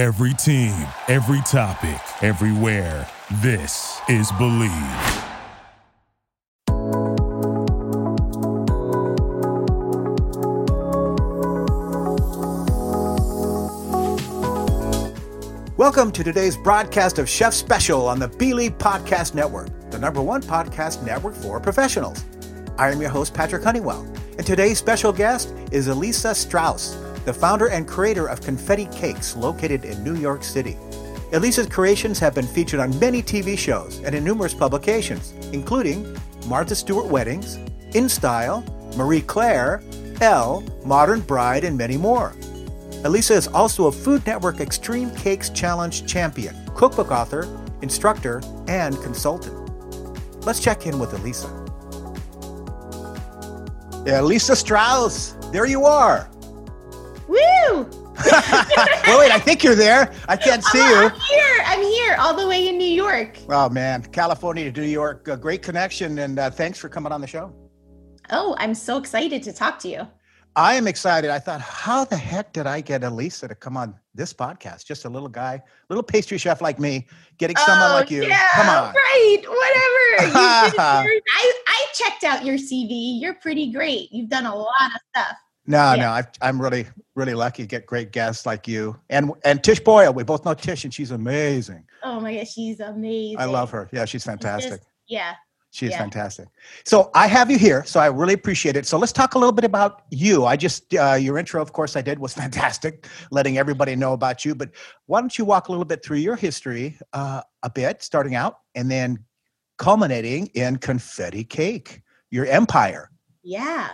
Every team, every topic, everywhere. This is Believe. Welcome to today's broadcast of Chef Special on the Believe Podcast Network, the number one podcast network for professionals. I am your host, Patrick Honeywell, and today's special guest is Elisa Strauss, the founder and creator of Confetti Cakes, located in New York City. Elisa's creations have been featured on many TV shows and in numerous publications, including Martha Stewart Weddings, In Style, Marie Claire, Elle, Modern Bride, and many more. Elisa is also a Food Network Extreme Cakes Challenge champion, cookbook author, instructor, and consultant. Let's check in with Elisa. Elisa Strauss, there you are. Woo! well, wait, I think you're there. I can't see you. I'm here. I'm here, all the way in New York. Oh man, California to New York, a great connection, and uh, thanks for coming on the show. Oh, I'm so excited to talk to you. I am excited. I thought, how the heck did I get Elisa to come on this podcast? Just a little guy, little pastry chef like me, getting someone oh, like you. Yeah, come on. Right, whatever. I, I checked out your CV. You're pretty great. You've done a lot of stuff. No, yeah. no, I, I'm really, really lucky to get great guests like you and and Tish Boyle. We both know Tish, and she's amazing. Oh my gosh, she's amazing. I love her. Yeah, she's fantastic. Just, yeah, she is yeah. fantastic. So I have you here, so I really appreciate it. So let's talk a little bit about you. I just uh, your intro, of course, I did was fantastic, letting everybody know about you. But why don't you walk a little bit through your history uh, a bit, starting out, and then culminating in confetti cake, your empire. Yeah.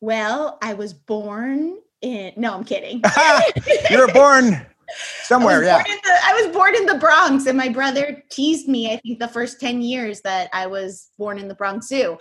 Well, I was born in. No, I'm kidding. you were born somewhere yeah the, i was born in the bronx and my brother teased me i think the first 10 years that i was born in the bronx zoo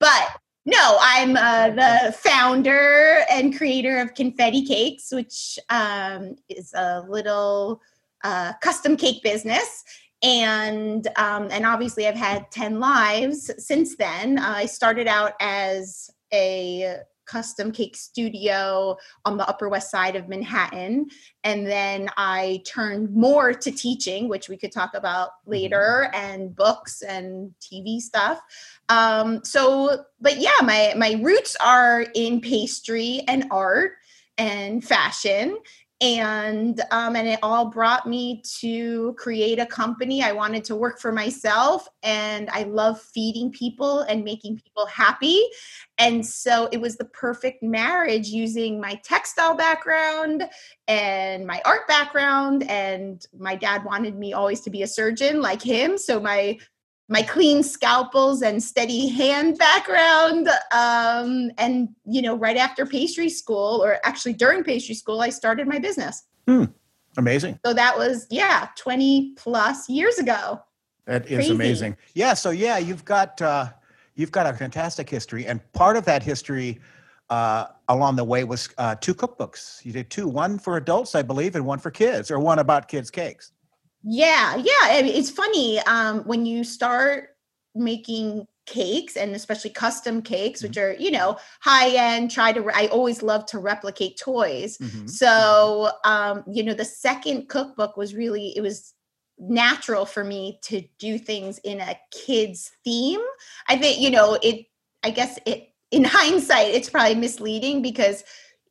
but no i'm uh, the founder and creator of confetti cakes which um, is a little uh, custom cake business and um, and obviously i've had 10 lives since then i started out as a custom cake studio on the Upper West Side of Manhattan. And then I turned more to teaching, which we could talk about mm-hmm. later, and books and TV stuff. Um, so, but yeah, my my roots are in pastry and art and fashion and um, and it all brought me to create a company. I wanted to work for myself and i love feeding people and making people happy. And so it was the perfect marriage using my textile background and my art background. And my dad wanted me always to be a surgeon like him. So my my clean scalpels and steady hand background um, and you know right after pastry school or actually during pastry school i started my business. Hmm. amazing. So that was yeah 20 plus years ago. That is Crazy. amazing. Yeah so yeah you've got uh, you've got a fantastic history and part of that history uh, along the way was uh, two cookbooks. You did two one for adults i believe and one for kids or one about kids cakes yeah, yeah. I mean, it's funny um, when you start making cakes and especially custom cakes which mm-hmm. are you know high end try to i always love to replicate toys mm-hmm. so um you know the second cookbook was really it was natural for me to do things in a kids theme i think you know it i guess it in hindsight it's probably misleading because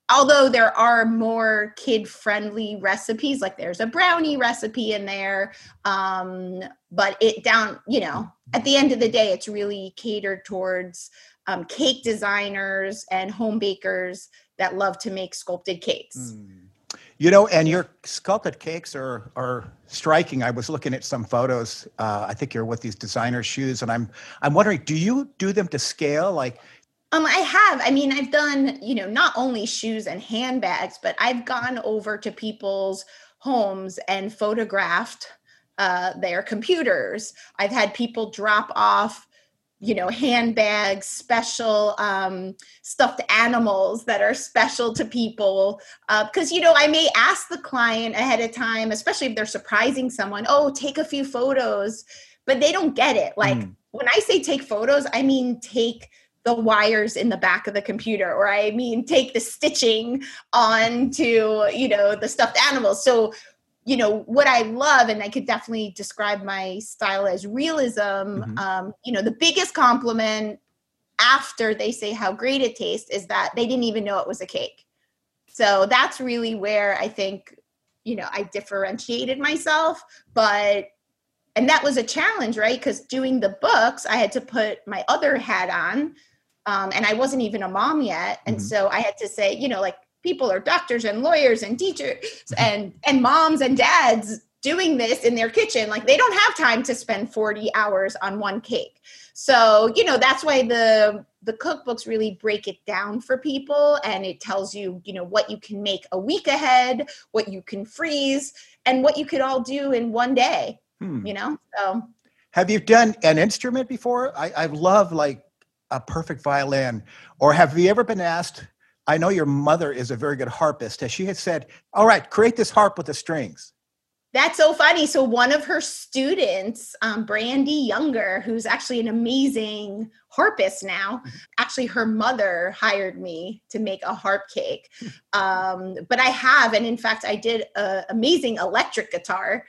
although there are more kid friendly recipes like there's a brownie recipe in there um, but it down you know at the end of the day it's really catered towards um, cake designers and home bakers that love to make sculpted cakes mm. You know, and your sculpted cakes are are striking. I was looking at some photos. Uh, I think you're with these designer shoes, and I'm I'm wondering, do you do them to scale? Like, um, I have. I mean, I've done, you know, not only shoes and handbags, but I've gone over to people's homes and photographed uh, their computers. I've had people drop off, you know, handbags, special um, stuffed animals that are special to people. Because, uh, you know, I may ask the client ahead of time, especially if they're surprising someone, oh, take a few photos, but they don't get it. Like mm. when I say take photos, I mean take the wires in the back of the computer or i mean take the stitching onto you know the stuffed animals. So you know what i love and i could definitely describe my style as realism mm-hmm. um, you know the biggest compliment after they say how great it tastes is that they didn't even know it was a cake. So that's really where i think you know i differentiated myself but and that was a challenge right? Because doing the books i had to put my other hat on um, and i wasn't even a mom yet and mm-hmm. so i had to say you know like people are doctors and lawyers and teachers mm-hmm. and and moms and dads doing this in their kitchen like they don't have time to spend 40 hours on one cake so you know that's why the the cookbooks really break it down for people and it tells you you know what you can make a week ahead what you can freeze and what you could all do in one day hmm. you know so have you done an instrument before i i love like a perfect violin or have you ever been asked I know your mother is a very good harpist. As she had said, all right, create this harp with the strings. That's so funny. So one of her students, um, Brandee Younger, who's actually an amazing harpist now, actually her mother hired me to make a harp cake. Um, but I have, and in fact, I did an amazing electric guitar.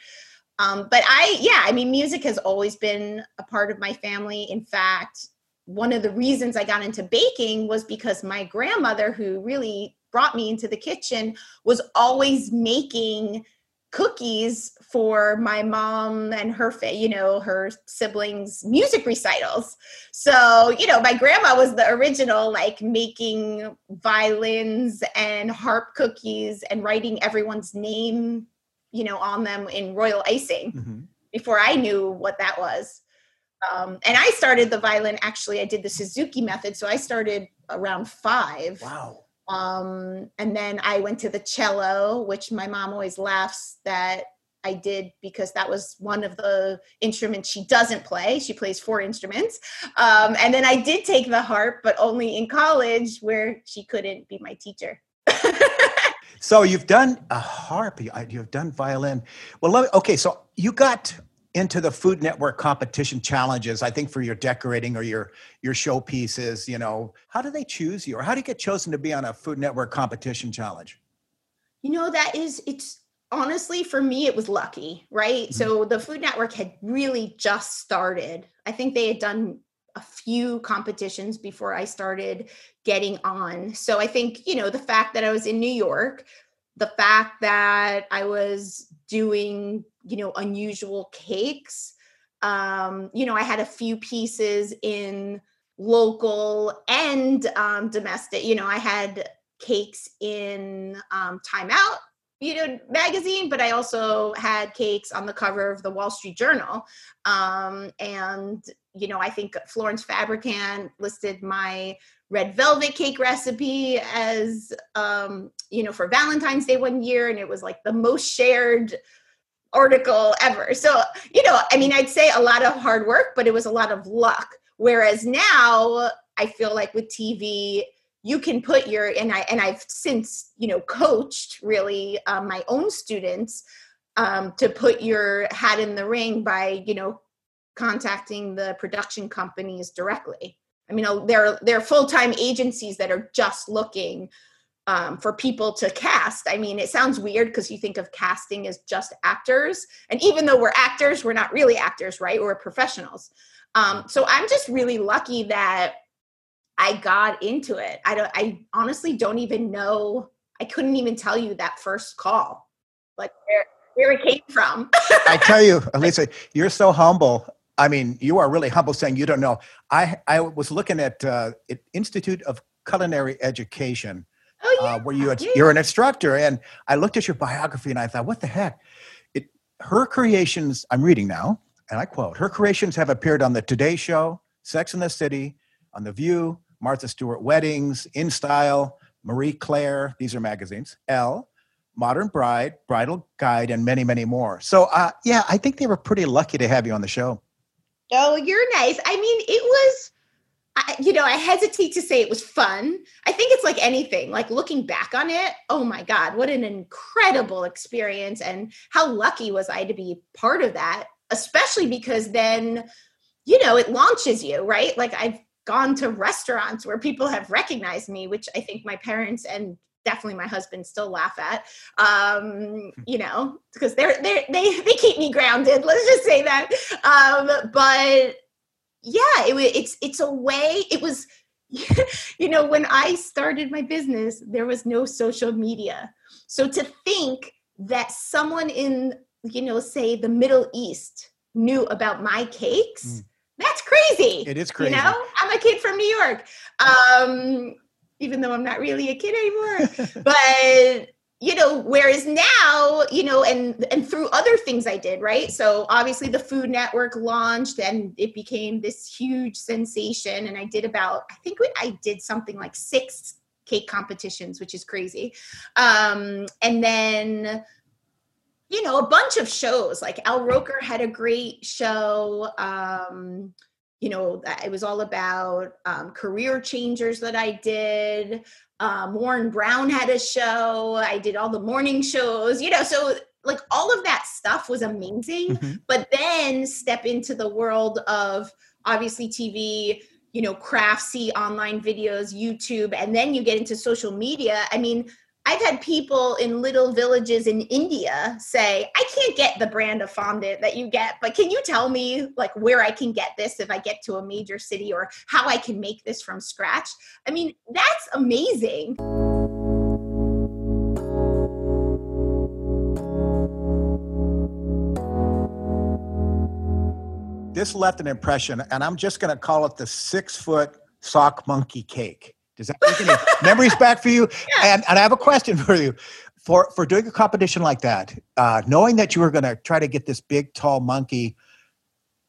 Um, but I, yeah, I mean, music has always been a part of my family. In fact, one of the reasons I got into baking was because my grandmother, who really brought me into the kitchen, was always making cookies for my mom and her you know her siblings music recitals so you know my grandma was the original like making violins and harp cookies and writing everyone's name you know on them in royal icing mm-hmm. before i knew what that was um, and I started the violin. Actually, I did the Suzuki method, so I started around five. Wow. Um, and then I went to the cello, which my mom always laughs that I did because that was one of the instruments she doesn't play. She plays four instruments. Um, and then I did take the harp, but only in college where she couldn't be my teacher. so you've done a harp, you've done violin. Well, me, okay, so you got into the Food Network competition challenges, I think for your decorating or your your showpieces, you know, how do they choose you or how do you get chosen to be on a Food Network competition challenge? You know, that is it's honestly for me it was lucky, right? Mm-hmm. So the Food Network had really just started. I think they had done a few competitions before I started getting on. So I think, you know, the fact that I was in New York, the fact that I was doing you know unusual cakes um you know i had a few pieces in local and um domestic you know i had cakes in um time out you know magazine but i also had cakes on the cover of the wall street journal um and you know i think florence fabricant listed my red velvet cake recipe as um you know for valentine's day one year and it was like the most shared article ever. So, you know, I mean, I'd say a lot of hard work, but it was a lot of luck. Whereas now I feel like with TV, you can put your and I and I've since you know coached really um, my own students um, to put your hat in the ring by you know contacting the production companies directly. I mean, there there are full time agencies that are just looking um, for people to cast. I mean, it sounds weird because you think of casting as just actors. And even though we're actors, we're not really actors, right? We're professionals. Um, so I'm just really lucky that I got into it. I don't, I honestly don't even know. I couldn't even tell you that first call, like where, where it came from. I tell you, Elisa, you're so humble. I mean, you are really humble saying you don't know. I, I was looking at uh, Institute of Culinary Education Oh, yeah. Uh, where you yeah. you're an instructor, and I looked at your biography and I thought, what the heck? It her creations. I'm reading now, and I quote: Her creations have appeared on the Today Show, Sex and the City, on the View, Martha Stewart Weddings, In Style, Marie Claire. These are magazines. Elle, Modern Bride, Bridal Guide, and many, many more. So, uh, yeah, I think they were pretty lucky to have you on the show. Oh, you're nice. I mean, it was I, you know, I hesitate to say it was fun. I think it's like anything, like looking back on it, oh my God, what an incredible experience. And how lucky was I to be part of that, especially because then, you know, it launches you, right? Like I've gone to restaurants where people have recognized me, which I think my parents and definitely my husband still laugh at. Um, you know, because they're they they they keep me grounded. Let's just say that. Um, but yeah, it, it's it's a way. It was, you know, when I started my business, there was no social media. So to think that someone in you know, say the Middle East knew about my cakes. Mm. That's crazy. It is crazy. You know, I'm a kid from New York. Um, even though I'm not really a kid anymore. but you know, whereas now, you know, and and through other things I did, right? So obviously the Food Network launched and it became this huge sensation. And I did about, I think I did something like six cake competitions, which is crazy. Um, and then you know, a bunch of shows. Like Al Roker had a great show. Um, you know, it was all about um, career changers that I did. Um, Warren Brown had a show. I did all the morning shows, you know, so like all of that stuff was amazing. Mm-hmm. But then step into the world of obviously TV, you know, craftsy online videos, YouTube, and then you get into social media. I mean, I've had people in little villages in India say, I can't get the brand of fondant that you get, but can you tell me like where I can get this if I get to a major city or how I can make this from scratch? I mean, that's amazing. This left an impression, and I'm just going to call it the six foot sock monkey cake. Does that make any memories back for you? Yeah. And, and I have a question for you. For, for doing a competition like that, uh, knowing that you were going to try to get this big, tall monkey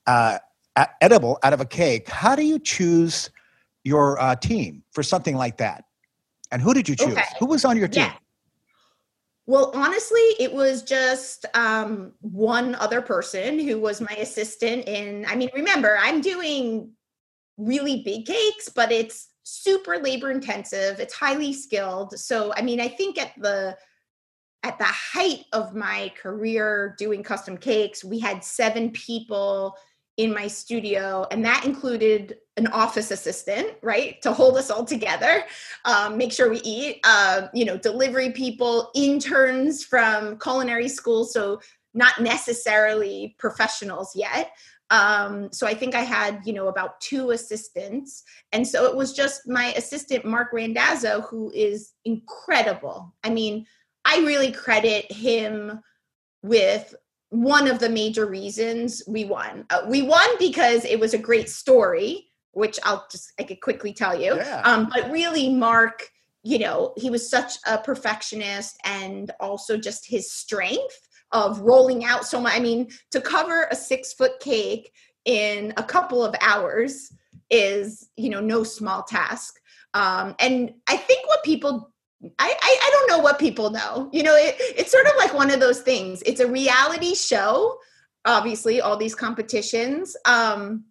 uh, edible out of a cake, how do you choose your uh, team for something like that? And who did you choose? Okay. Who was on your team? Yeah. Well, honestly, it was just um, one other person who was my assistant. In, I mean, remember, I'm doing really big cakes, but it's super labor intensive it's highly skilled so i mean i think at the at the height of my career doing custom cakes we had seven people in my studio and that included an office assistant right to hold us all together um, make sure we eat uh, you know delivery people interns from culinary school so not necessarily professionals yet um, so I think I had, you know, about two assistants. And so it was just my assistant, Mark Randazzo, who is incredible. I mean, I really credit him with one of the major reasons we won. Uh, we won because it was a great story, which I'll just, I could quickly tell you. Yeah. Um, but really, Mark, you know, he was such a perfectionist and also just his strength of rolling out so much. I mean, to cover a six foot cake in a couple of hours is, you know, no small task. Um, and I think what people I, I, I don't know what people know. You know, it, it's sort of like one of those things. It's a reality show, obviously, all these competitions. Um,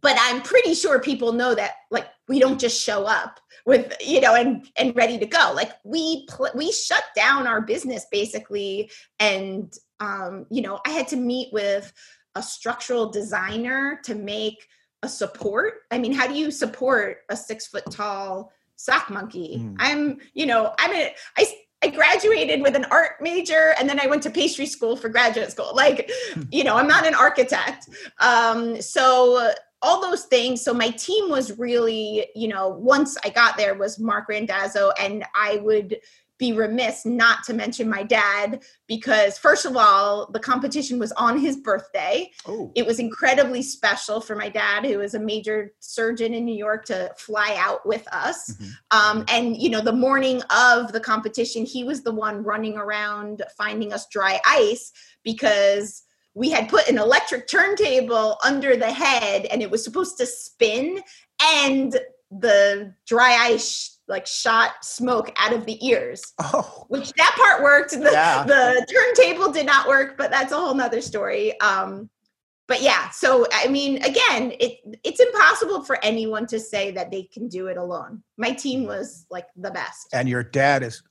but I'm pretty sure people know that like we don't just show up with you know and and ready to go like we pl- we shut down our business basically and um you know i had to meet with a structural designer to make a support i mean how do you support a six foot tall sock monkey mm. i'm you know i'm a i I graduated with an art major and then I went to pastry school for graduate school. Like, you know, I'm not an architect. Um, so all those things. So my team was really, you know, once I got there was Mark Randazzo, and I would be remiss not to mention my dad because first of all the competition was on his birthday oh. it was incredibly special for my dad who is a major surgeon in new york to fly out with us mm-hmm. um, and you know the morning of the competition he was the one running around finding us dry ice because we had put an electric turntable under the head and it was supposed to spin and the dry ice like shot smoke out of the ears. Oh. which that part worked. The, yeah. the turntable did not work but that's a whole nother story. Um but yeah so i mean again it it's impossible for anyone to say that they can do it alone. My team was like the best. And your dad is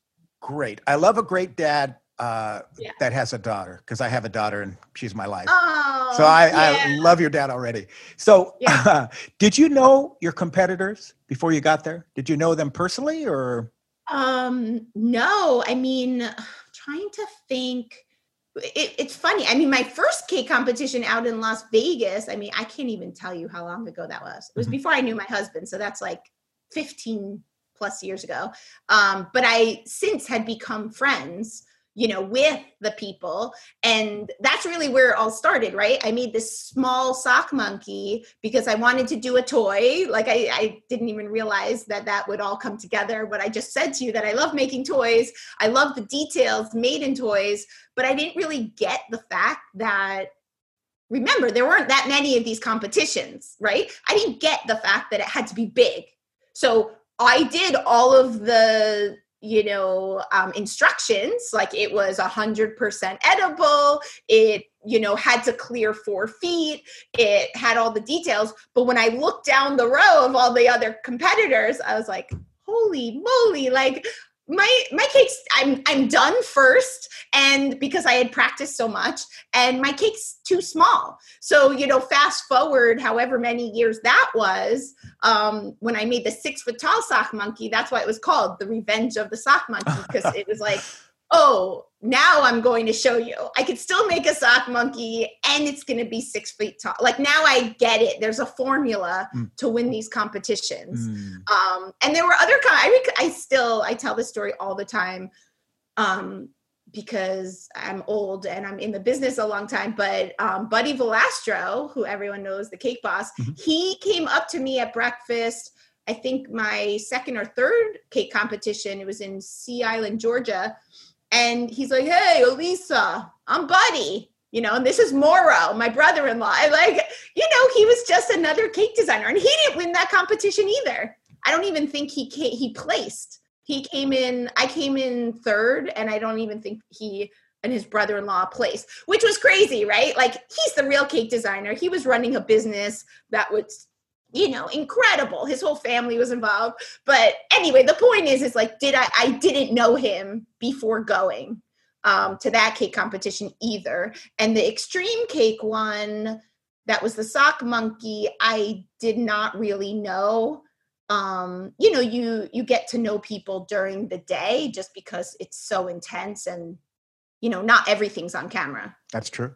great. I love a great dad uh, yeah. that has a daughter because I have a daughter and she's my life. Oh, so I, yeah. I love your dad already. So, yeah. did you know your competitors before you got there? Did you know them personally or? Um, no, I mean, trying to think. It, it's funny. I mean, my first cake competition out in Las Vegas. I mean, I can't even tell you how long ago that was. It was mm-hmm. before I knew my husband, so that's like 15 plus years ago. Um, but I since had become friends you know with the people. And that's really where it all started right? I made this small sock monkey because i wanted to do a toy. Like I, I, didn't even realize that that would all come together. But i just said to you that i love making toys. I love the details made in toys but i didn't really get the fact that remember there weren't that many of these competitions right? I didn't get the fact that it had to be big. So I did all of the you know um, instructions like it was a hundred percent edible it you know had to clear four feet it had all the details. But when i looked down the row of all the other competitors i was like holy moly like my my cake's I'm I'm done first and because I had practiced so much and my cake's too small. So, you know, fast forward however many years that was, um, when I made the six foot tall sock monkey, that's why it was called the revenge of the sock monkey, because it was like oh, now I'm going to show you. I could still make a sock monkey and it's going to be six feet tall. Like now I get it. There's a formula mm. to win these competitions. Mm. Um, and there were other, I, I still, I tell this story all the time um, because I'm old and I'm in the business a long time. But um, Buddy Valastro, who everyone knows, the cake boss, mm-hmm. he came up to me at breakfast. I think my second or third cake competition, it was in Sea Island, Georgia and he's like, "Hey, Elisa, I'm Buddy." You know, and this is Mauro, my brother-in-law. I like, you know, he was just another cake designer, and he didn't win that competition either. I don't even think he came, he placed. He came in. I came in third, and I don't even think he and his brother-in-law placed, which was crazy, right? Like he's the real cake designer. He was running a business that was you know incredible. His whole family was involved. But anyway the point is is like did i i didn't know him before going um, to that cake competition either. And the extreme cake one that was the sock monkey i did not really know. Um, you know you you get to know people during the day just because it's so intense and you know not everything's on camera. That's true.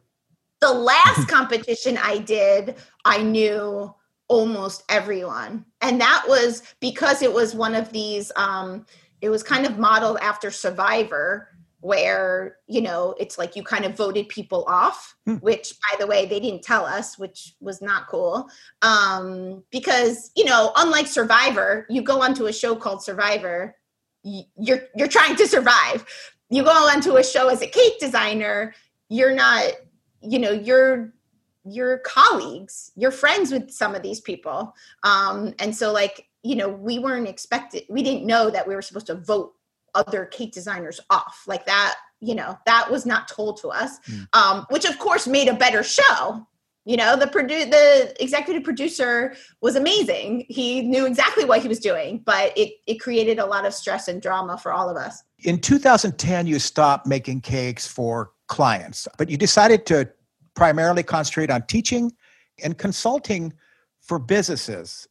The last competition i did i knew almost everyone. And that was because it was one of these um it was kind of modeled after survivor where you know it's like you kind of voted people off hmm. which by the way they didn't tell us which was not cool. Um because you know unlike survivor you go onto a show called survivor you're you're trying to survive. You go onto a show as a cake designer you're not you know you're your colleagues you're friends with some of these people. Um, and so like you know we weren't expected we didn't know that we were supposed to vote other cake designers off. Like that you know that was not told to us mm. um, which of course made a better show. You know the produ- the executive producer was amazing. He knew exactly what he was doing but it it created a lot of stress and drama for all of us. In 2010 you stopped making cakes for clients but you decided to primarily concentrate on teaching and consulting for businesses.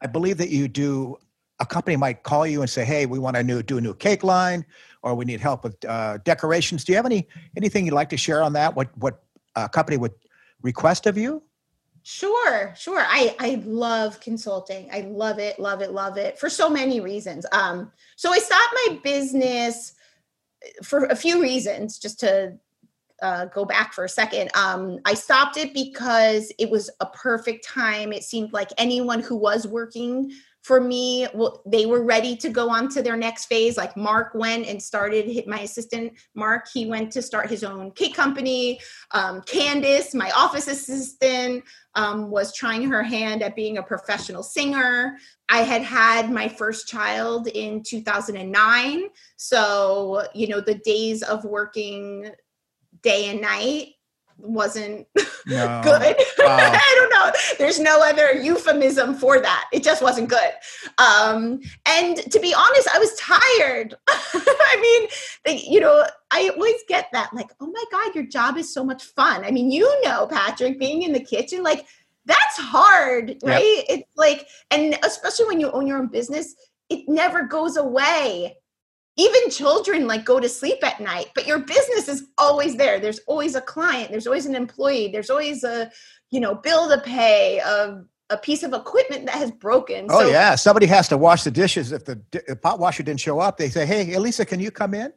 I believe that you do. A company might call you and say, "Hey, we want to do a new cake line, or we need help with uh, decorations." Do you have any anything you'd like to share on that? What what a company would request of you? Sure, sure. I I love consulting. I love it, love it, love it for so many reasons. Um, so I stopped my business for a few reasons, just to uh, go back for a second. Um, I stopped it because it was a perfect time. It seemed like anyone who was working for me, well, they were ready to go on to their next phase. Like Mark went and started, my assistant Mark, he went to start his own cake company. Um, Candice, my office assistant, um, was trying her hand at being a professional singer. I had had my first child in 2009. So, you know, the days of working day and night wasn't no. good. I don't know. There's no other euphemism for that. It just wasn't good. Um, and to be honest, I was tired. I mean, you know, I always get that like, oh my God, your job is so much fun. I mean, you know, Patrick, being in the kitchen, like that's hard, right? Yep. It's like, and especially when you own your own business, it never goes away even children like go to sleep at night but your business is always there. There's always a client. There's always an employee. There's always a you know bill to pay a, a piece of equipment that has broken. Oh so, yeah. Somebody has to wash the dishes. If the, the pot washer didn't show up they say hey elisa can you come in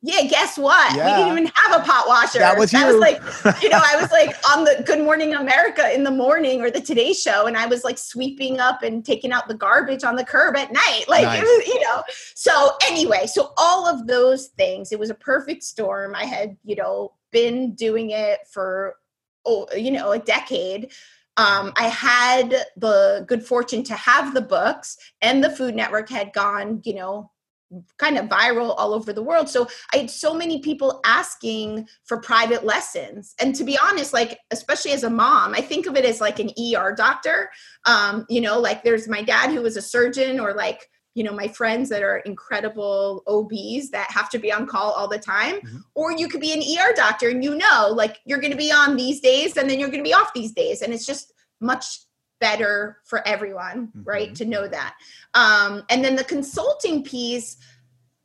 yeah, guess what? Yeah. We didn't even have a pot washer. That was you. was like, you know, I was like on the Good Morning America in the morning or the Today Show, and I was like sweeping up and taking out the garbage on the curb at night. Like, nice. was, you know. So anyway, so all of those things, it was a perfect storm. I had, you know, been doing it for, oh, you know, a decade. Um, I had the good fortune to have the books, and the Food Network had gone, you know, kind of viral all over the world. So I had so many people asking for private lessons. And to be honest, like, especially as a mom, I think of it as like an ER doctor. Um, you know, like there's my dad who was a surgeon or like, you know, my friends that are incredible OBs that have to be on call all the time. Mm-hmm. Or you could be an ER doctor and you know, like you're going to be on these days and then you're going to be off these days. And it's just much better for everyone, mm-hmm. right? To know that. Um, and then the consulting piece,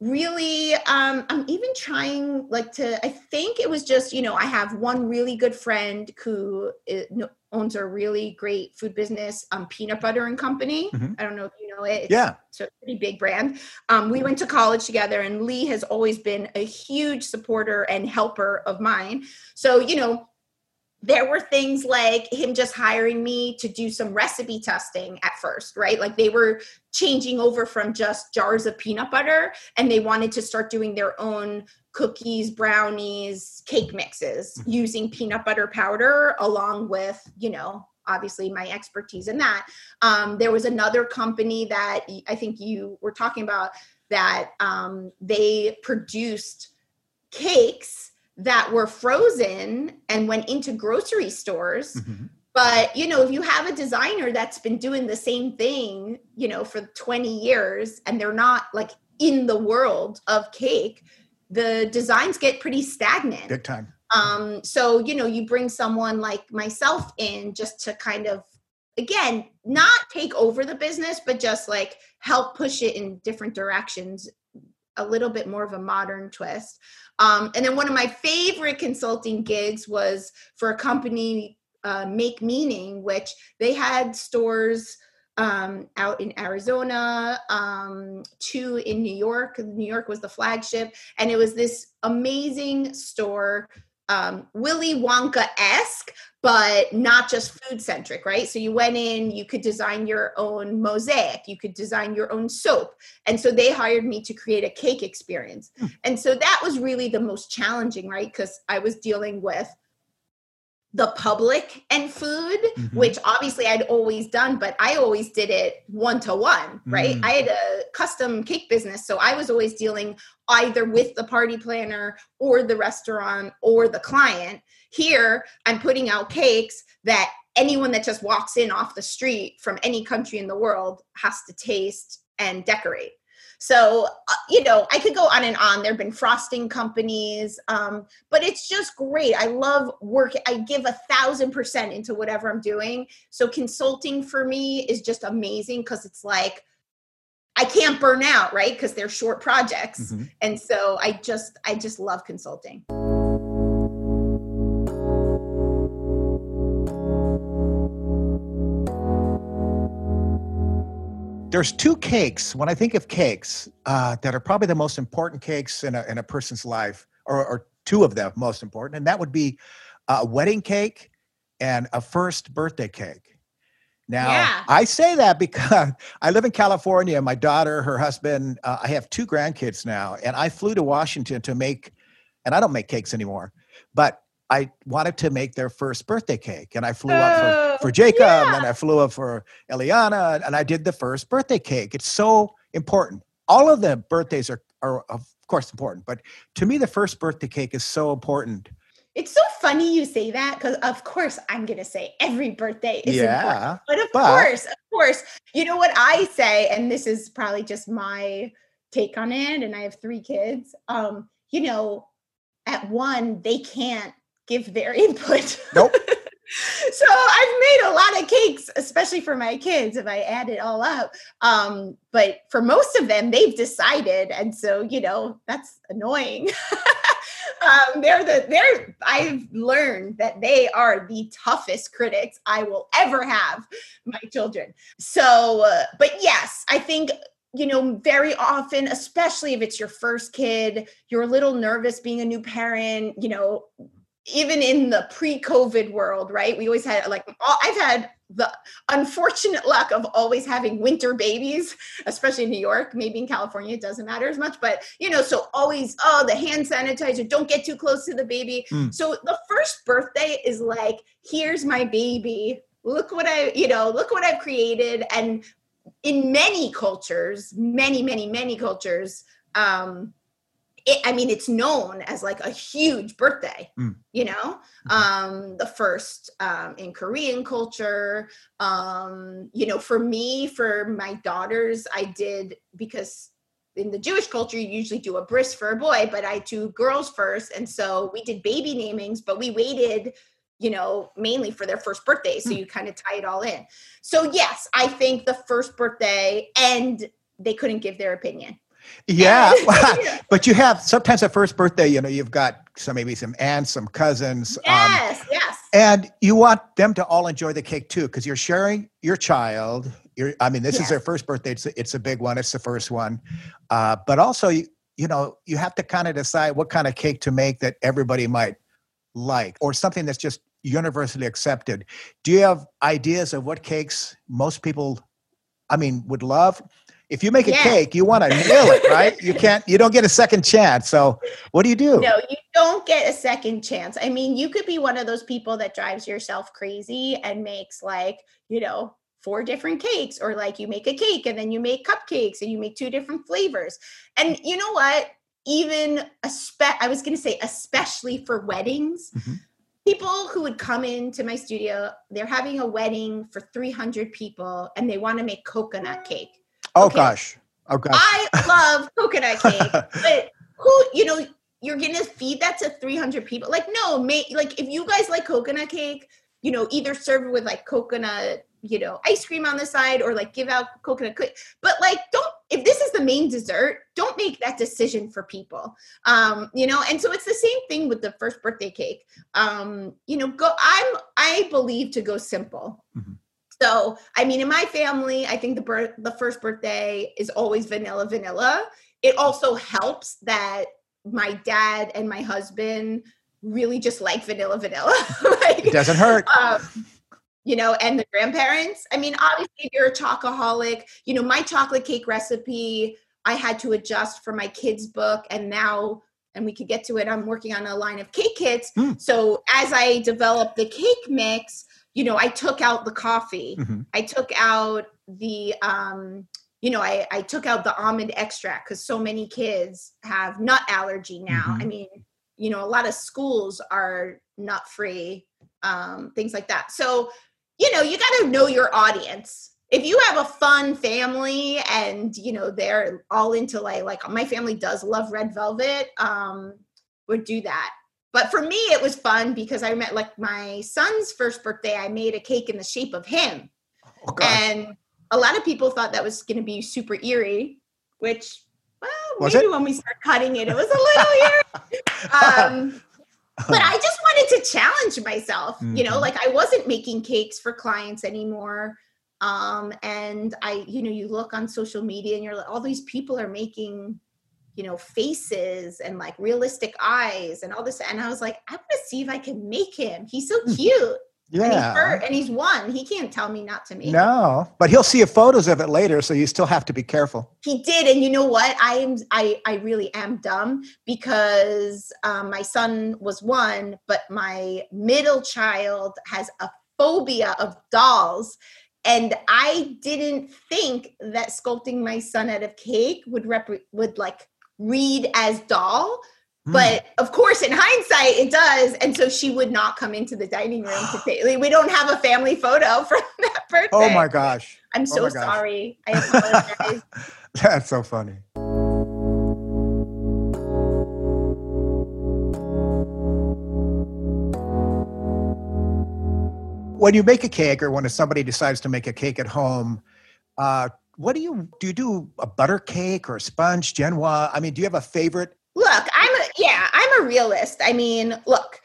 really um i'm even trying like to i think it was just you know i have one really good friend who is, owns a really great food business um peanut butter and company mm-hmm. i don't know if you know it it's, yeah it's a pretty big brand um we went to college together and lee has always been a huge supporter and helper of mine so you know there were things like him just hiring me to do some recipe testing at first, right? Like they were changing over from just jars of peanut butter and they wanted to start doing their own cookies, brownies, cake mixes mm-hmm. using peanut butter powder along with, you know, obviously my expertise in that. Um, there was another company that I think you were talking about that um, they produced cakes that were frozen and went into grocery stores. Mm-hmm. But, you know, if you have a designer that's been doing the same thing, you know, for 20 years and they're not like in the world of cake, the designs get pretty stagnant. Good time. Um, so, you know, you bring someone like myself in just to kind of, again, not take over the business, but just like help push it in different directions, a little bit more of a modern twist. Um, and then one of my favorite consulting gigs was for a company, uh, Make Meaning, which they had stores um, out in Arizona, um, two in New York. New York was the flagship, and it was this amazing store um, Willy Wonka esque, but not just food centric, right? So you went in, you could design your own mosaic, you could design your own soap. And so they hired me to create a cake experience. Hmm. And so that was really the most challenging, right? Because I was dealing with the public and food, mm-hmm. which obviously I'd always done, but I always did it one to one, right? Mm. I had a custom cake business. So I was always dealing either with the party planner or the restaurant or the client. Here, I'm putting out cakes that anyone that just walks in off the street from any country in the world has to taste and decorate. So, uh, you know, I could go on and on. There have been frosting companies, um, but it's just great. I love work. I give a thousand percent into whatever I'm doing. So, consulting for me is just amazing because it's like, I can't burn out, right? Because they're short projects. Mm-hmm. And so I just, I just love consulting. There's two cakes when I think of cakes uh, that are probably the most important cakes in a, in a person's life, or, or two of them most important, and that would be a wedding cake and a first birthday cake. Now, yeah. I say that because I live in California. My daughter, her husband, uh, I have two grandkids now, and I flew to Washington to make, and I don't make cakes anymore, but I wanted to make their first birthday cake, and I flew up for, oh, for Jacob, yeah. and I flew up for Eliana, and I did the first birthday cake. It's so important. All of the birthdays are, are of course important, but to me, the first birthday cake is so important. It's so funny you say that because, of course, I'm going to say every birthday is yeah, important. But of but, course, of course, you know what I say, and this is probably just my take on it. And I have three kids. Um, you know, at one, they can't give their input. Nope. so I've made a lot of cakes, especially for my kids, if I add it all up. Um, but for most of them, they've decided, and so you know that's annoying. um, they're the they're I've learned that they are the toughest critics I will ever have, my children. So, uh, but yes, I think you know, very often, especially if it's your first kid, you're a little nervous being a new parent, you know, even in the pre-COVID world, right? We always had like I've had the unfortunate luck of always having winter babies, especially in New York. Maybe in California it doesn't matter as much, but you know, so always oh the hand sanitizer, don't get too close to the baby. Mm. So the first birthday is like, here's my baby. Look what I, you know, look what I've created. And in many cultures, many, many, many cultures, um, it, I mean, it's known as like a huge birthday, mm. you know, mm-hmm. um, the first um, in Korean culture. Um, you know, for me, for my daughters, I did because in the Jewish culture, you usually do a bris for a boy, but I do girls first. And so we did baby namings, but we waited, you know, mainly for their first birthday. So mm. you kind of tie it all in. So, yes, I think the first birthday and they couldn't give their opinion yeah, but you have sometimes at first birthday, you know, you've got some maybe some aunts, some cousins. Um, yes, um, yes. And you want them to all enjoy the cake too, because you're sharing your child. You're, I mean, this yes. is their first birthday. It's a, it's a big one. It's the first one, uh, but also you you know you have to kind of decide what kind of cake to make that everybody might like, or something that's just universally accepted. Do you have ideas of what cakes most people, I mean, would love? If you make a yeah. cake, you want to nail it, right? you can't, you don't get a second chance. So what do you do? No, you don't get a second chance. I mean, you could be one of those people that drives yourself crazy and makes like, you know, four different cakes, or like you make a cake and then you make cupcakes and you make two different flavors. And you know what? Even a spe- I was going to say, especially for weddings. Mm-hmm people who would come into my studio they're having a wedding for 300 people and they want to make coconut cake Oh okay. gosh. Oh gosh. I love coconut cake, but who you know you're gonna feed that to 300 people? Like no, may, like if you guys like coconut cake, you know either serve it with like coconut you know ice cream on the side or like give out coconut cake but like don't if this is the main dessert don't make that decision for people um you know and so it's the same thing with the first birthday cake um you know go i'm i believe to go simple. So, I mean, in my family, I think the birth, the first birthday is always vanilla, vanilla. It also helps that my dad and my husband really just like vanilla, vanilla. like, it doesn't hurt. Um, you know, and the grandparents. I mean, obviously, if you're a chocoholic, you know, my chocolate cake recipe, I had to adjust for my kids' book, and now and we could get to it. I'm working on a line of cake kits. Mm. So as I develop the cake mix, you know, I took out the coffee. Mm-hmm. I took out the, um, you know, I, I took out the almond extract because so many kids have nut allergy now. Mm-hmm. I mean, you know, a lot of schools are nut free, um, things like that. So, you know, you got to know your audience. If you have a fun family and you know they're all into like like my family does love red velvet, um, would do that but for me it was fun because i met like my son's first birthday i made a cake in the shape of him oh, and a lot of people thought that was going to be super eerie which well was maybe it? when we start cutting it it was a little eerie um, but i just wanted to challenge myself mm-hmm. you know mm-hmm. like i wasn't making cakes for clients anymore um, and i you know you look on social media and you're like all these people are making you know, faces and like realistic eyes and all this. And I was like, I want to see if I can make him. He's so hmm. cute. Yeah. And he's, hurt, and he's one. He can't tell me not to make No, but he'll see photos of it later, so you still have to be careful. He did, and you know what? I am I I really am dumb because um, my son was one, but my middle child has a phobia of dolls. And I didn't think that sculpting my son out of cake would rep would like read as doll. Mm. But of course, in hindsight, it does. And so she would not come into the dining room to say, like, we don't have a family photo from that birthday. Oh my gosh. I'm so oh sorry. I apologize. That's so funny. when you make a cake or when somebody decides to make a cake at home, uh, what do you do? You do a butter cake or a sponge, Genoa? I mean, do you have a favorite? Look, I'm a yeah, I'm a realist. I mean, look,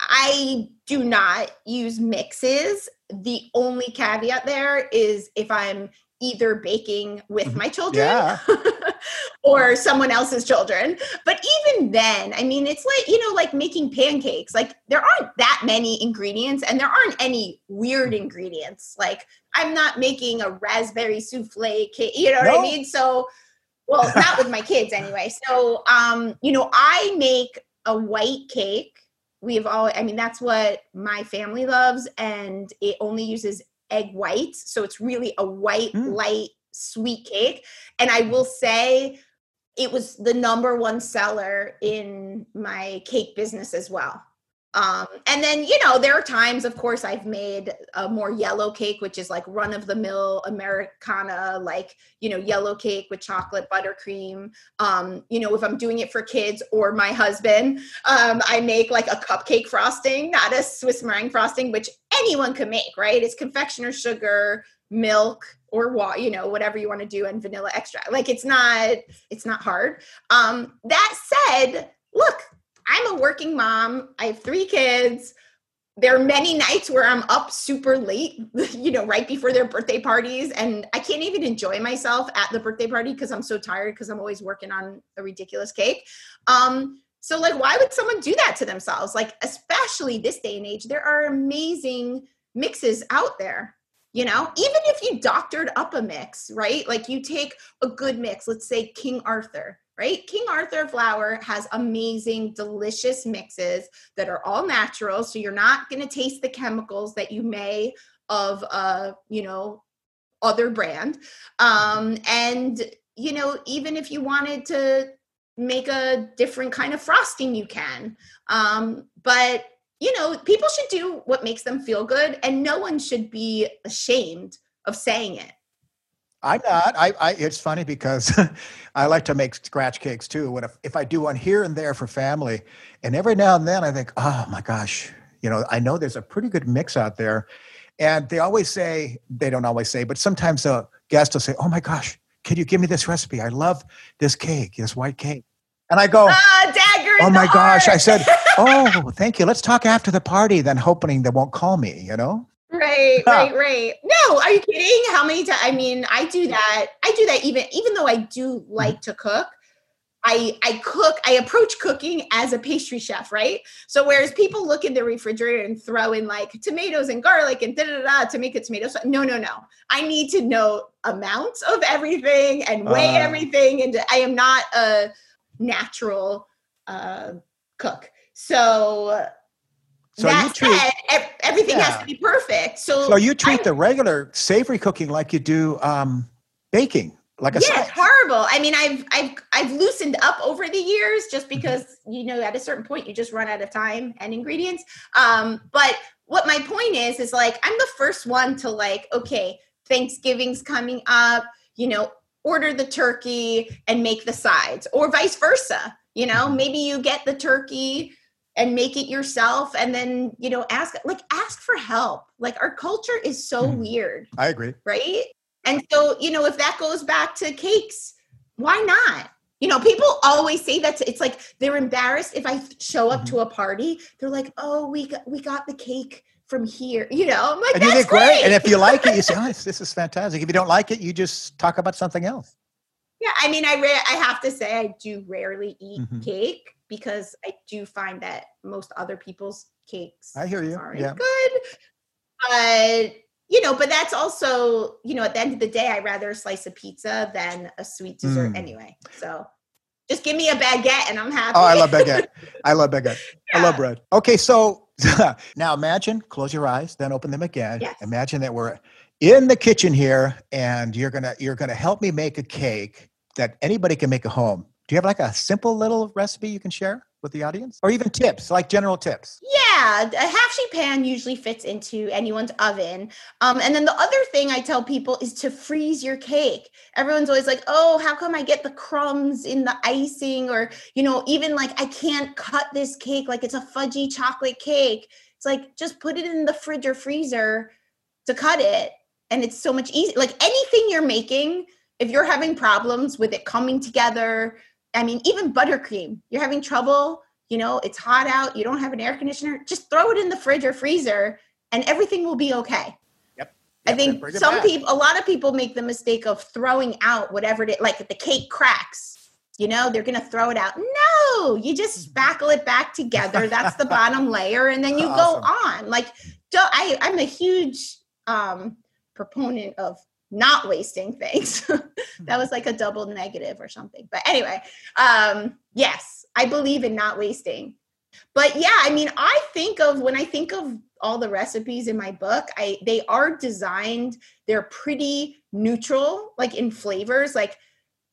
I do not use mixes. The only caveat there is if I'm either baking with Mhm. my children Yeah. or someone else's children. But even then, I mean, it's like, you know, like making pancakes. Like there aren't that many ingredients and there aren't any weird Mm-hmm. ingredients. Like I'm not making a raspberry souffle cake, you know what No. I mean? So well, not with my kids anyway. So um, you know, I make a white cake. We've all I mean, that's what my family loves, and it only uses egg whites. So it's really a white, Mm. light, sweet cake. And I will say it was the number one seller in my cake business as well. Um, and then, you know, there are times, of course, I've made a more yellow cake, which is like run of the mill Americana, like, you know, yellow cake with chocolate buttercream. Um, you know, if I'm doing it for kids or my husband, um, I make like a cupcake frosting, not a Swiss meringue frosting, which anyone can make, right? It's confectioner sugar, milk, or what, you know, whatever you want to do, and vanilla extract. Like it's not, it's not hard. Um, that said, look, I'm a working mom. I have three kids. There are many nights where I'm up super late, you know, right before their birthday parties, and I can't even enjoy myself at the birthday party because I'm so tired because I'm always working on a ridiculous cake. Um, so, like, why would someone do that to themselves? Like, especially this day and age, there are amazing mixes out there. You know, even if you doctored up a mix, right? Like, you take a good mix, let's say King Arthur, right? King Arthur flour has amazing, delicious mixes that are all natural. So, you're not going to taste the chemicals that you may of, uh, you know, other brand. Um, and, you know, even if you wanted to make a different kind of frosting you can um but you know people should do what makes them feel good and no one should be ashamed of saying it I'm not. I, I it's funny because I like to make scratch cakes too. When if, if I do one here and there for family, and every now and then I think, oh my gosh, you know, I know there's a pretty good mix out there. And they always say, they don't always say, but sometimes a guest will say, Oh my gosh, can you give me this recipe? I love this cake, this white cake. And I go, ah dagger Oh my gosh. I said, Oh, thank you. Let's talk after the party, then hoping they won't call me, you know? Right right right no are you kidding how many times i mean i do that i do that even even though i do like to cook I, I cook, I approach cooking as a pastry chef, right? So whereas people look in the refrigerator and throw in like tomatoes and garlic and da da da to make a tomato sauce. No, no, no. I need to know amounts of everything and weigh Ah. everything. And I am not a natural uh, cook. So, So you treat everything has to be perfect. So, so you treat I- the regular savory cooking like you do um baking, like a yeah, science. it's horrible. I mean, I've I've I've loosened up over the years just Mm-hmm. because you know at a certain point you just run out of time and ingredients. Um, but what my point is is like I'm the first one to like, okay, Thanksgiving's coming up, you know, order the turkey and make the sides, or vice versa. You know, Mhm. maybe you get the turkey and make it yourself and then you know ask like ask for help like our culture is so Mhm. weird I agree. right? And so, you know, if that goes back to cakes, why not? You know, people always say that to, it's like they're embarrassed if I show up Mm-hmm. to a party. They're like, "Oh, we got we got the cake from here." You know, I'm like, And "That's great. great." And if you like it, you say, "Oh, this, this is fantastic." If you don't like it, you just talk about something else. Yeah, I mean, I ra- I have to say, I do rarely eat Mhm. cake because I do find that most other people's cakes I hear you. aren't Yeah. good. But you know, but that's also, you know, at the end of the day, I'd rather a slice of pizza than a sweet dessert Mm. anyway. So just give me a baguette and I'm happy. Oh, I love baguette. I love baguette. I love bread. Okay, so now imagine, close your eyes, then open them again. Yes. Imagine that we're in the kitchen here, and you're gonna you're gonna help me make a cake that anybody can make at home. Do you have like a simple little recipe you can share with the audience, or even tips, like general tips? Yeah, a half sheet pan usually fits into anyone's oven. Um, and then the other thing I tell people is to freeze your cake. Everyone's always like, oh, how come I get the crumbs in the icing? Or, you know, even like I can't cut this cake like it's a fudgy chocolate cake. It's like just put it in the fridge or freezer to cut it. And it's so much easier. Like anything you're making, if you're having problems with it coming together, I mean, even buttercream, you're having trouble, you know, it's hot out, you don't have an air conditioner, just throw it in the fridge or freezer and everything will be okay. Yep. I think some people, a lot of people make the mistake of throwing out whatever it like the cake cracks, you know, they're going to throw it out. No, you just spackle it back together. That's the bottom layer. And then you awesome. go on. Like, I, I'm a huge um, proponent of not wasting things. that was like a double negative or something. But anyway, um, yes, I believe in not wasting. But yeah, I mean, I think of when I think of all the recipes in my book, I they are designed, they're pretty neutral, like in flavors. Like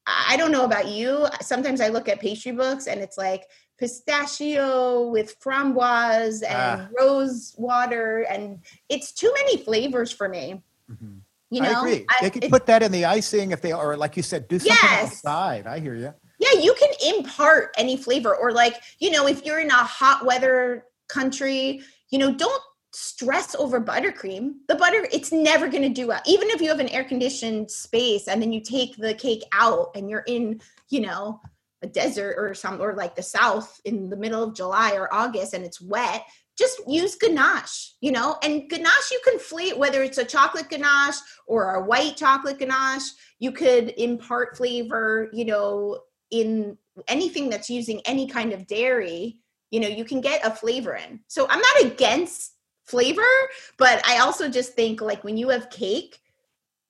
I don't know about you. Sometimes I look at pastry books and it's like pistachio with framboise and ah. rose water, and it's too many flavors for me. Mm-hmm. You know, I agree. I, they could put that in the icing if they, are, like you said, do something yes. outside. I hear you. Yeah, you can impart any flavor, or like you know, if you're in a hot weather country, you know, don't stress over buttercream. The butter, it's never going to do well. Even if you have an air conditioned space and then you take the cake out and you're in, you know, a desert or some or like the south in the middle of July or August and it's wet, just use ganache, you know, and ganache you can flee whether it's a chocolate ganache or a white chocolate ganache, you could impart flavor, you know, in anything that's using any kind of dairy, you know, you can get a flavor in. So I'm not against flavor, but I also just think like when you have cake,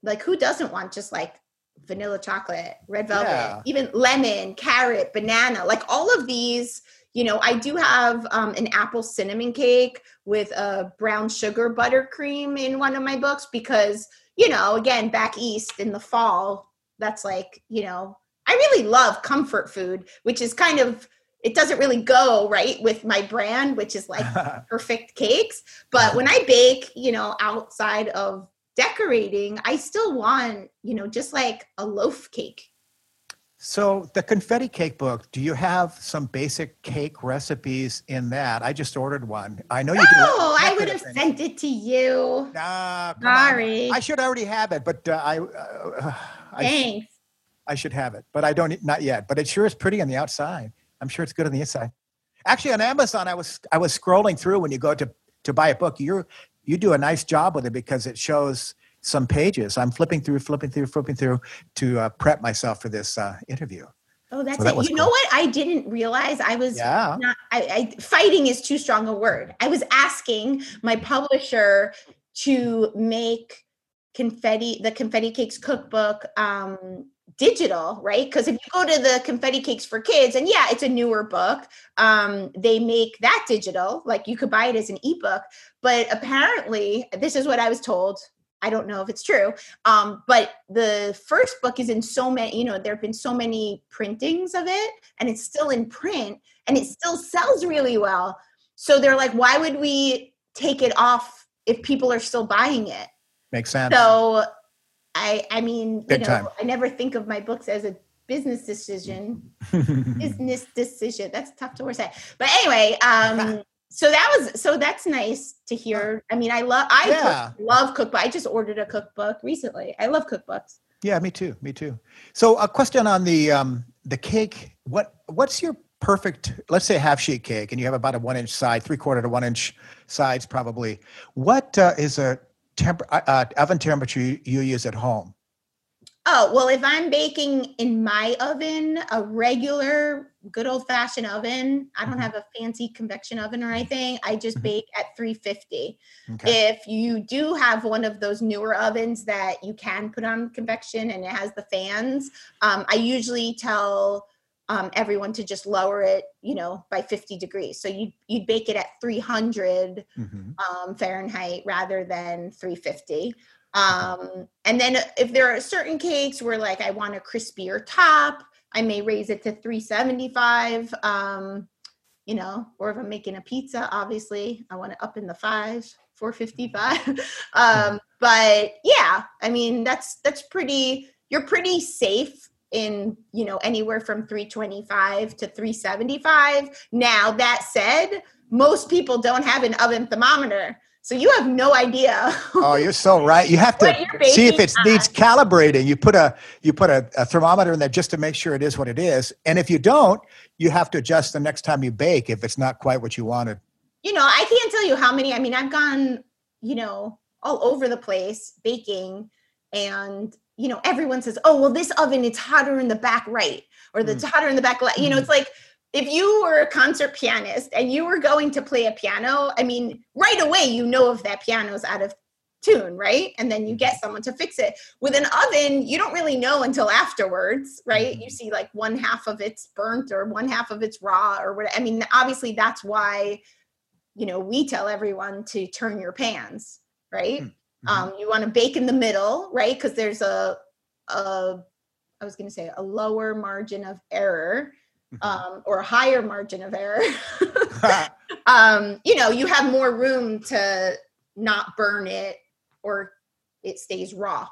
like who doesn't want just like vanilla chocolate, red velvet, yeah. even lemon, carrot, banana, like all of these you know i do have um, an apple cinnamon cake with a brown sugar buttercream in one of my books because you know again back east in the fall that's like you know i really love comfort food which is kind of it doesn't really go right with my brand which is like perfect cakes. But when i bake you know outside of decorating i still want you know just like a loaf cake so the confetti cake book, do you have some basic cake recipes in that? I just ordered one. I know you. Oh, I would have sent it to you. Nah, sorry. On. I should already have it, but uh, I. Uh, Thanks. I, I should have it, but I don't. Not yet. But it sure is pretty on the outside. I'm sure it's good on the inside. Actually, on Amazon, I was I was scrolling through when you go to to buy a book. You you do a nice job with it because it shows some pages. I'm flipping through, flipping through, flipping through to uh, prep myself for this uh, interview. Oh, that's so that it. You cool. know what? I didn't realize I was yeah. not. I, I, fighting is too strong a word. I was asking my publisher to make confetti, the confetti cakes cookbook, um, digital, right? Because if you go to the confetti cakes for kids, and yeah, it's a newer book, um, they make that digital. Like you could buy it as an ebook, but apparently, this is what I was told I don't know if it's true. Um, but the first book is in so many, you know, there have been so many printings of it and it's still in print and it still sells really well. So they're like, why would we take it off if people are still buying it? Makes sense. So I I mean, Big you know, time. I never think of my books as a business decision. business decision. That's tough to say. But anyway, um so that was so that's nice to hear. I mean, I love I yeah. love cookbook. I just ordered a cookbook recently. I love cookbooks. Yeah, me too. Me too. So a question on the um the cake. What what's your perfect let's say half sheet cake and you have about a one inch side three quarter to one inch sides probably what uh, is a temp- uh, uh, oven temperature you, you use at home Oh, well, if I'm baking in my oven, a regular good old fashioned oven, I don't mm-hmm. have a fancy convection oven or anything. I just mm-hmm. bake at 350. Okay. If you do have one of those newer ovens that you can put on convection and it has the fans, um, I usually tell um, everyone to just lower it, you know, by 50 degrees. So you you'd bake it at 300 mm-hmm. um, Fahrenheit rather than 350. Um, and then if there are certain cakes where like I want a crispier top, I may raise it to 375. Um, you know, or if I'm making a pizza, obviously I want it up in the fives, 455. um, but yeah, I mean that's that's pretty you're pretty safe in you know anywhere from 325 to 375 now that said most people don't have an oven thermometer. So you have no idea. oh, you're so right. You have to see if it needs calibrating. You put a you put a, a, thermometer in there just to make sure it is what it is. And if you don't, you have to adjust the next time you bake if it's not quite what you wanted. You know, I can't tell you how many. I mean, I've gone, you know, all over the place baking, and you know, everyone says, "Oh, well, this oven it's hotter in the back right, or the mm. hotter in the back left." You know, mm. it's like if you were a concert pianist and you were going to play a piano, I mean, right away you know if that piano's out of tune, right? And then you get mm-hmm. someone to fix it. With an oven, you don't really know until afterwards, right? You mm-hmm. see like one half of it's burnt or one half of it's raw or what. I mean, obviously that's why, you know, we tell everyone to turn your pans, right? Mm-hmm. Um, you want to bake in the middle, right? Because there's a, a, I was going to say a lower margin of error. Um, or a higher margin of error, um, you know, you have more room to not burn it or it stays raw.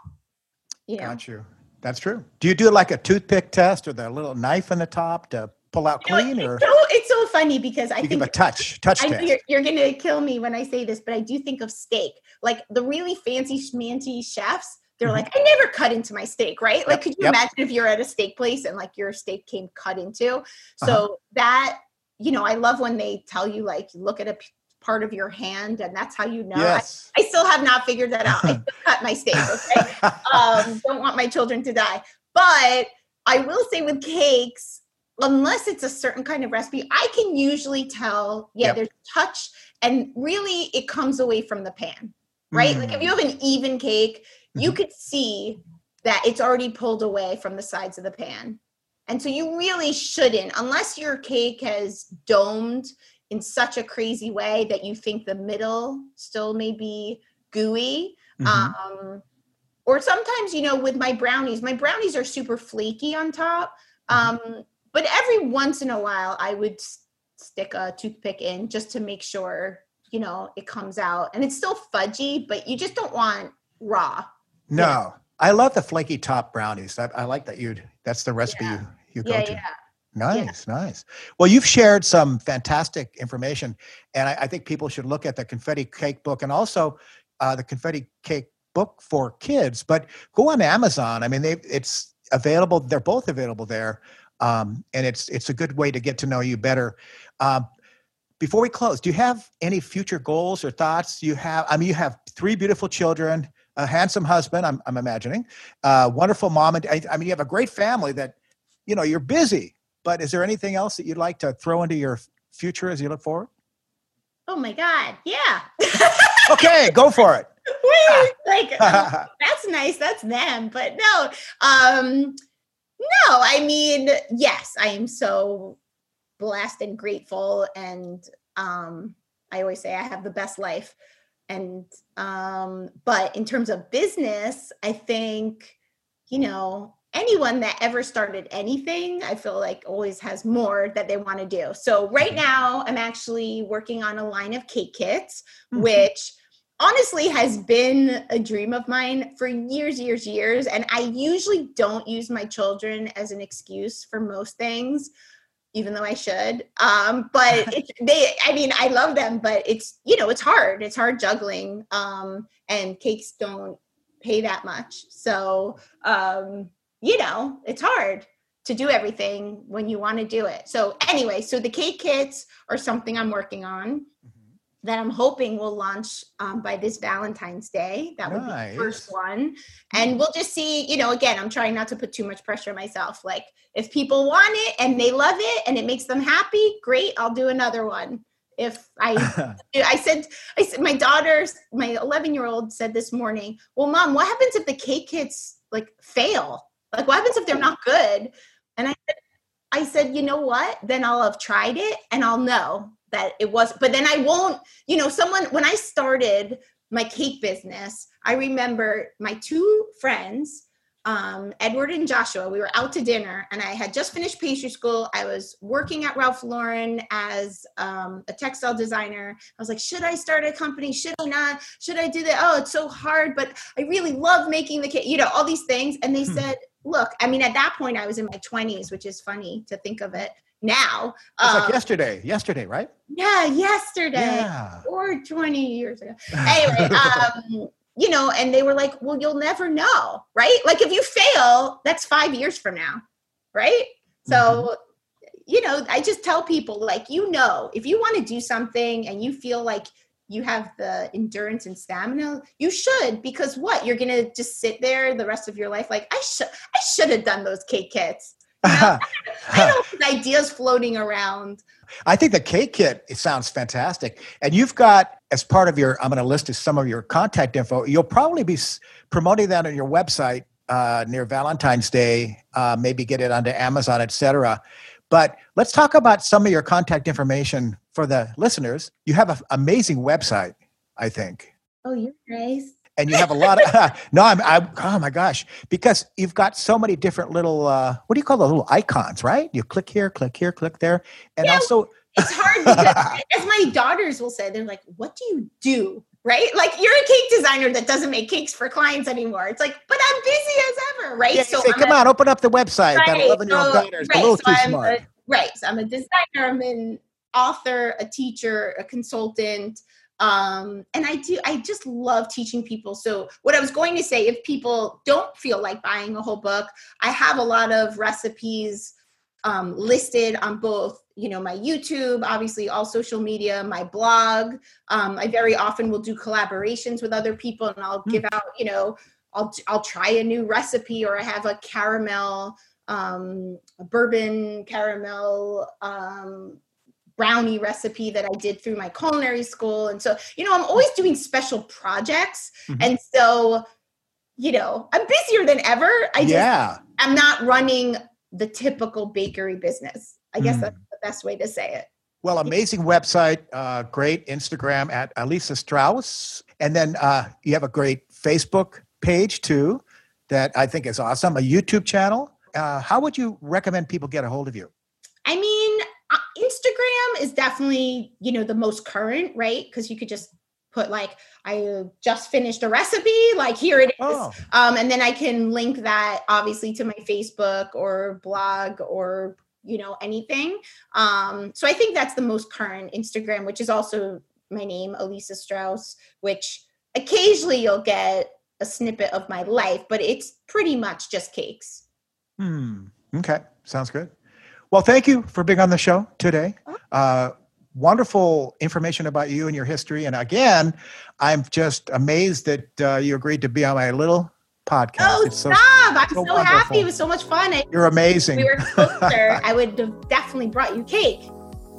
You know? Got you. That's true. Do you do like a toothpick test or the little knife in the top to pull out you clean? Know, or it's so, it's so funny because I you think give a touch, touch I test. You're, you're going to kill me when I say this, but I do think of steak. Like the really fancy schmancy chefs, they're mm-hmm. like, I never cut into my steak, right? Like, could you yep. imagine if you're at a steak place and like your steak came cut into? So uh-huh. that, you know, I love when they tell you, like, look at a p- part of your hand and that's how you know. Yes. I, I still have not figured that out. I cut my steak, okay? um, don't want my children to die. But I will say with cakes, unless it's a certain kind of recipe, I can usually tell, yeah, yep. there's touch and really it comes away from the pan, right? Mm. Like if you mm. have an even cake, you mm-hmm. could see that it's already pulled away from the sides of the pan. And so you really shouldn't, unless your cake has domed in such a crazy way that you think the middle still may be gooey. Mm-hmm. Um, or sometimes, you know, with my brownies, my brownies are super flaky on top. Mm-hmm. Um, but every once in a while, I would stick a toothpick in just to make sure, you know, it comes out. And it's still fudgy, but you just don't want raw. No, yeah. I love the flaky top brownies. I, I like that you. That's the recipe yeah. you you go to. Yeah. Nice, yeah. nice. Well, you've shared some fantastic information, and I, I, think people should look at the confetti cake book and also uh, the confetti cake book for kids. But go on Amazon. I mean, they it's available. They're both available there, um, and it's it's a good way to get to know you better. Um, before we close, do you have any future goals or thoughts? You have. I mean, you have three beautiful children a handsome husband, I'm, I'm imagining, uh, wonderful mom. And I, I mean, you have a great family that, you know, you're busy, but is there anything else that you'd like to throw into your future as you look forward? Oh my God. Yeah. okay, go for it. like um, that's nice. That's them. But no, um, no, I mean, yes, I am so blessed and grateful. And um, I always say I have the best life and um but in terms of business i think you know anyone that ever started anything i feel like always has more that they want to do. So right now i'm actually working on a line of cake kits mm-hmm. which honestly has been a dream of mine for years years years. And i usually don't use my children as an excuse for most things even though I should. Um, but it's they I mean, I love them, but it's you know, it's hard. It's hard juggling. Um, and cakes don't pay that much. So um, you know, it's hard to do everything when you want to do it. So anyway, so the cake kits are something I'm working on that I'm hoping will launch um, by this Valentine's Day. That would be the first one. And we'll just see, you know, again, I'm trying not to put too much pressure on myself. Like if people want it and they love it and it makes them happy, great, I'll do another one. If I, I said, I said, my daughter, my 11 year old said this morning, well, mom, what happens if the cake kits like fail? Like what happens if they're not good? And I said, I said, you know what? Then I'll have tried it and I'll know that it was but then i won't you know someone when i started my cake business i remember my two friends um, edward and joshua we were out to dinner and i had just finished pastry school. I was working at ralph lauren as um, a textile designer. I was like should i start a company? Should i not? Should i do that oh it's so hard but i really love making the cake you know all these things. And they hmm. said look i mean at that point i was in my 20s which is funny to think of it now. It's Um, like yesterday. Yesterday, right? yeah, yesterday Yeah. or 20 years ago. Anyway, um, you know, and they were like, well, you'll never know, right? Like if you fail, that's five years from now, right? So, Mm-hmm. you know, I just tell people, like, you know, if you want to do something and you feel like you have the endurance and stamina, you should, because what? You're going to just sit there the rest of your life, like, I should, I should have done those cake kits. I know these ideas floating around. I think the cake kit it sounds fantastic, and you've got as part of your. I'm going to list some of your contact info. You'll probably be promoting that on your website uh, near Valentine's Day. Uh, maybe get it onto Amazon, etc. But let's talk about some of your contact information for the listeners. You have an amazing website, I think. Oh, you're nice. And you have a lot of no i'm I, oh my gosh because you've got so many different little uh what do you call the little icons right? You click here click here click there. And Yeah. also it's hard because as my daughters will say they're like what do you do? Right? Like you're a cake designer that doesn't make cakes for clients anymore. It's like but i'm busy as ever right? Yeah, you say, come a- on open up the website that 11 year old so- daughter is right, a little so too I'm smart. a- right so i'm a designer i'm an author a teacher a consultant um and i do i just love teaching people so what i was going to say if people don't feel like buying a whole book i have a lot of recipes um, listed on both you know my youtube obviously all social media my blog um, i very often will do collaborations with other people and i'll Hmm. give out you know i'll i'll try a new recipe or i have a caramel um, bourbon caramel um, brownie recipe that I did through my culinary school. And so, you know, I'm always doing special projects. Mhm. And so, you know, I'm busier than ever. I just, yeah I'm not running the typical bakery business. I guess Mm. that's the best way to say it. well amazing website uh great instagram at elisa strauss and then uh you have a great facebook page too that i think is awesome a youtube channel uh, how would you recommend people get a hold of you I mean, is definitely, you know, the most current, right? Because you could just put like, I just finished a recipe, like here it is. oh Um, and then I can link that obviously to my Facebook or blog or you know anything. Um, so I think that's the most current Instagram, which is also my name, Elisa Strauss, which occasionally you'll get a snippet of my life, but it's pretty much just cakes. Hmm. Okay. Sounds good. Well, thank you for being on the show today. Uh, wonderful information about you and your history. And again, I'm just amazed that uh, you agreed to be on my little podcast. Oh, It's so- stop! I'm so so, happy. It was so much fun. I, you're amazing. we were closer. I would have definitely brought you cake.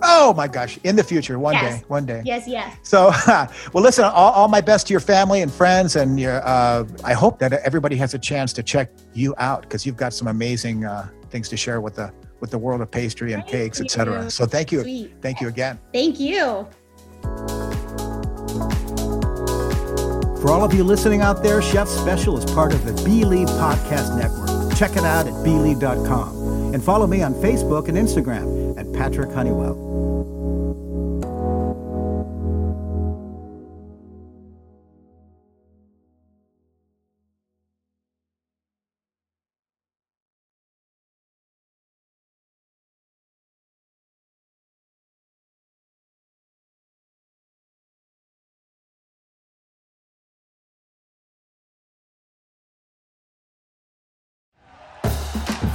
oh my gosh. In the future, one Yes. day, one day. Yes, yes. So, well, listen, all, all my best to your family and friends. And your, uh, I hope that everybody has a chance to check you out because you've got some amazing uh, things to share with the with the world of pastry and Thank cakes, et cetera. So thank you. Sweet. Thank you again. Thank you. For all of you listening out there, Chef Special is part of the Bleav Podcast Network. Check it out at bleav.com and follow me on Facebook and Instagram at Patrick Honeywell.